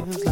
feels like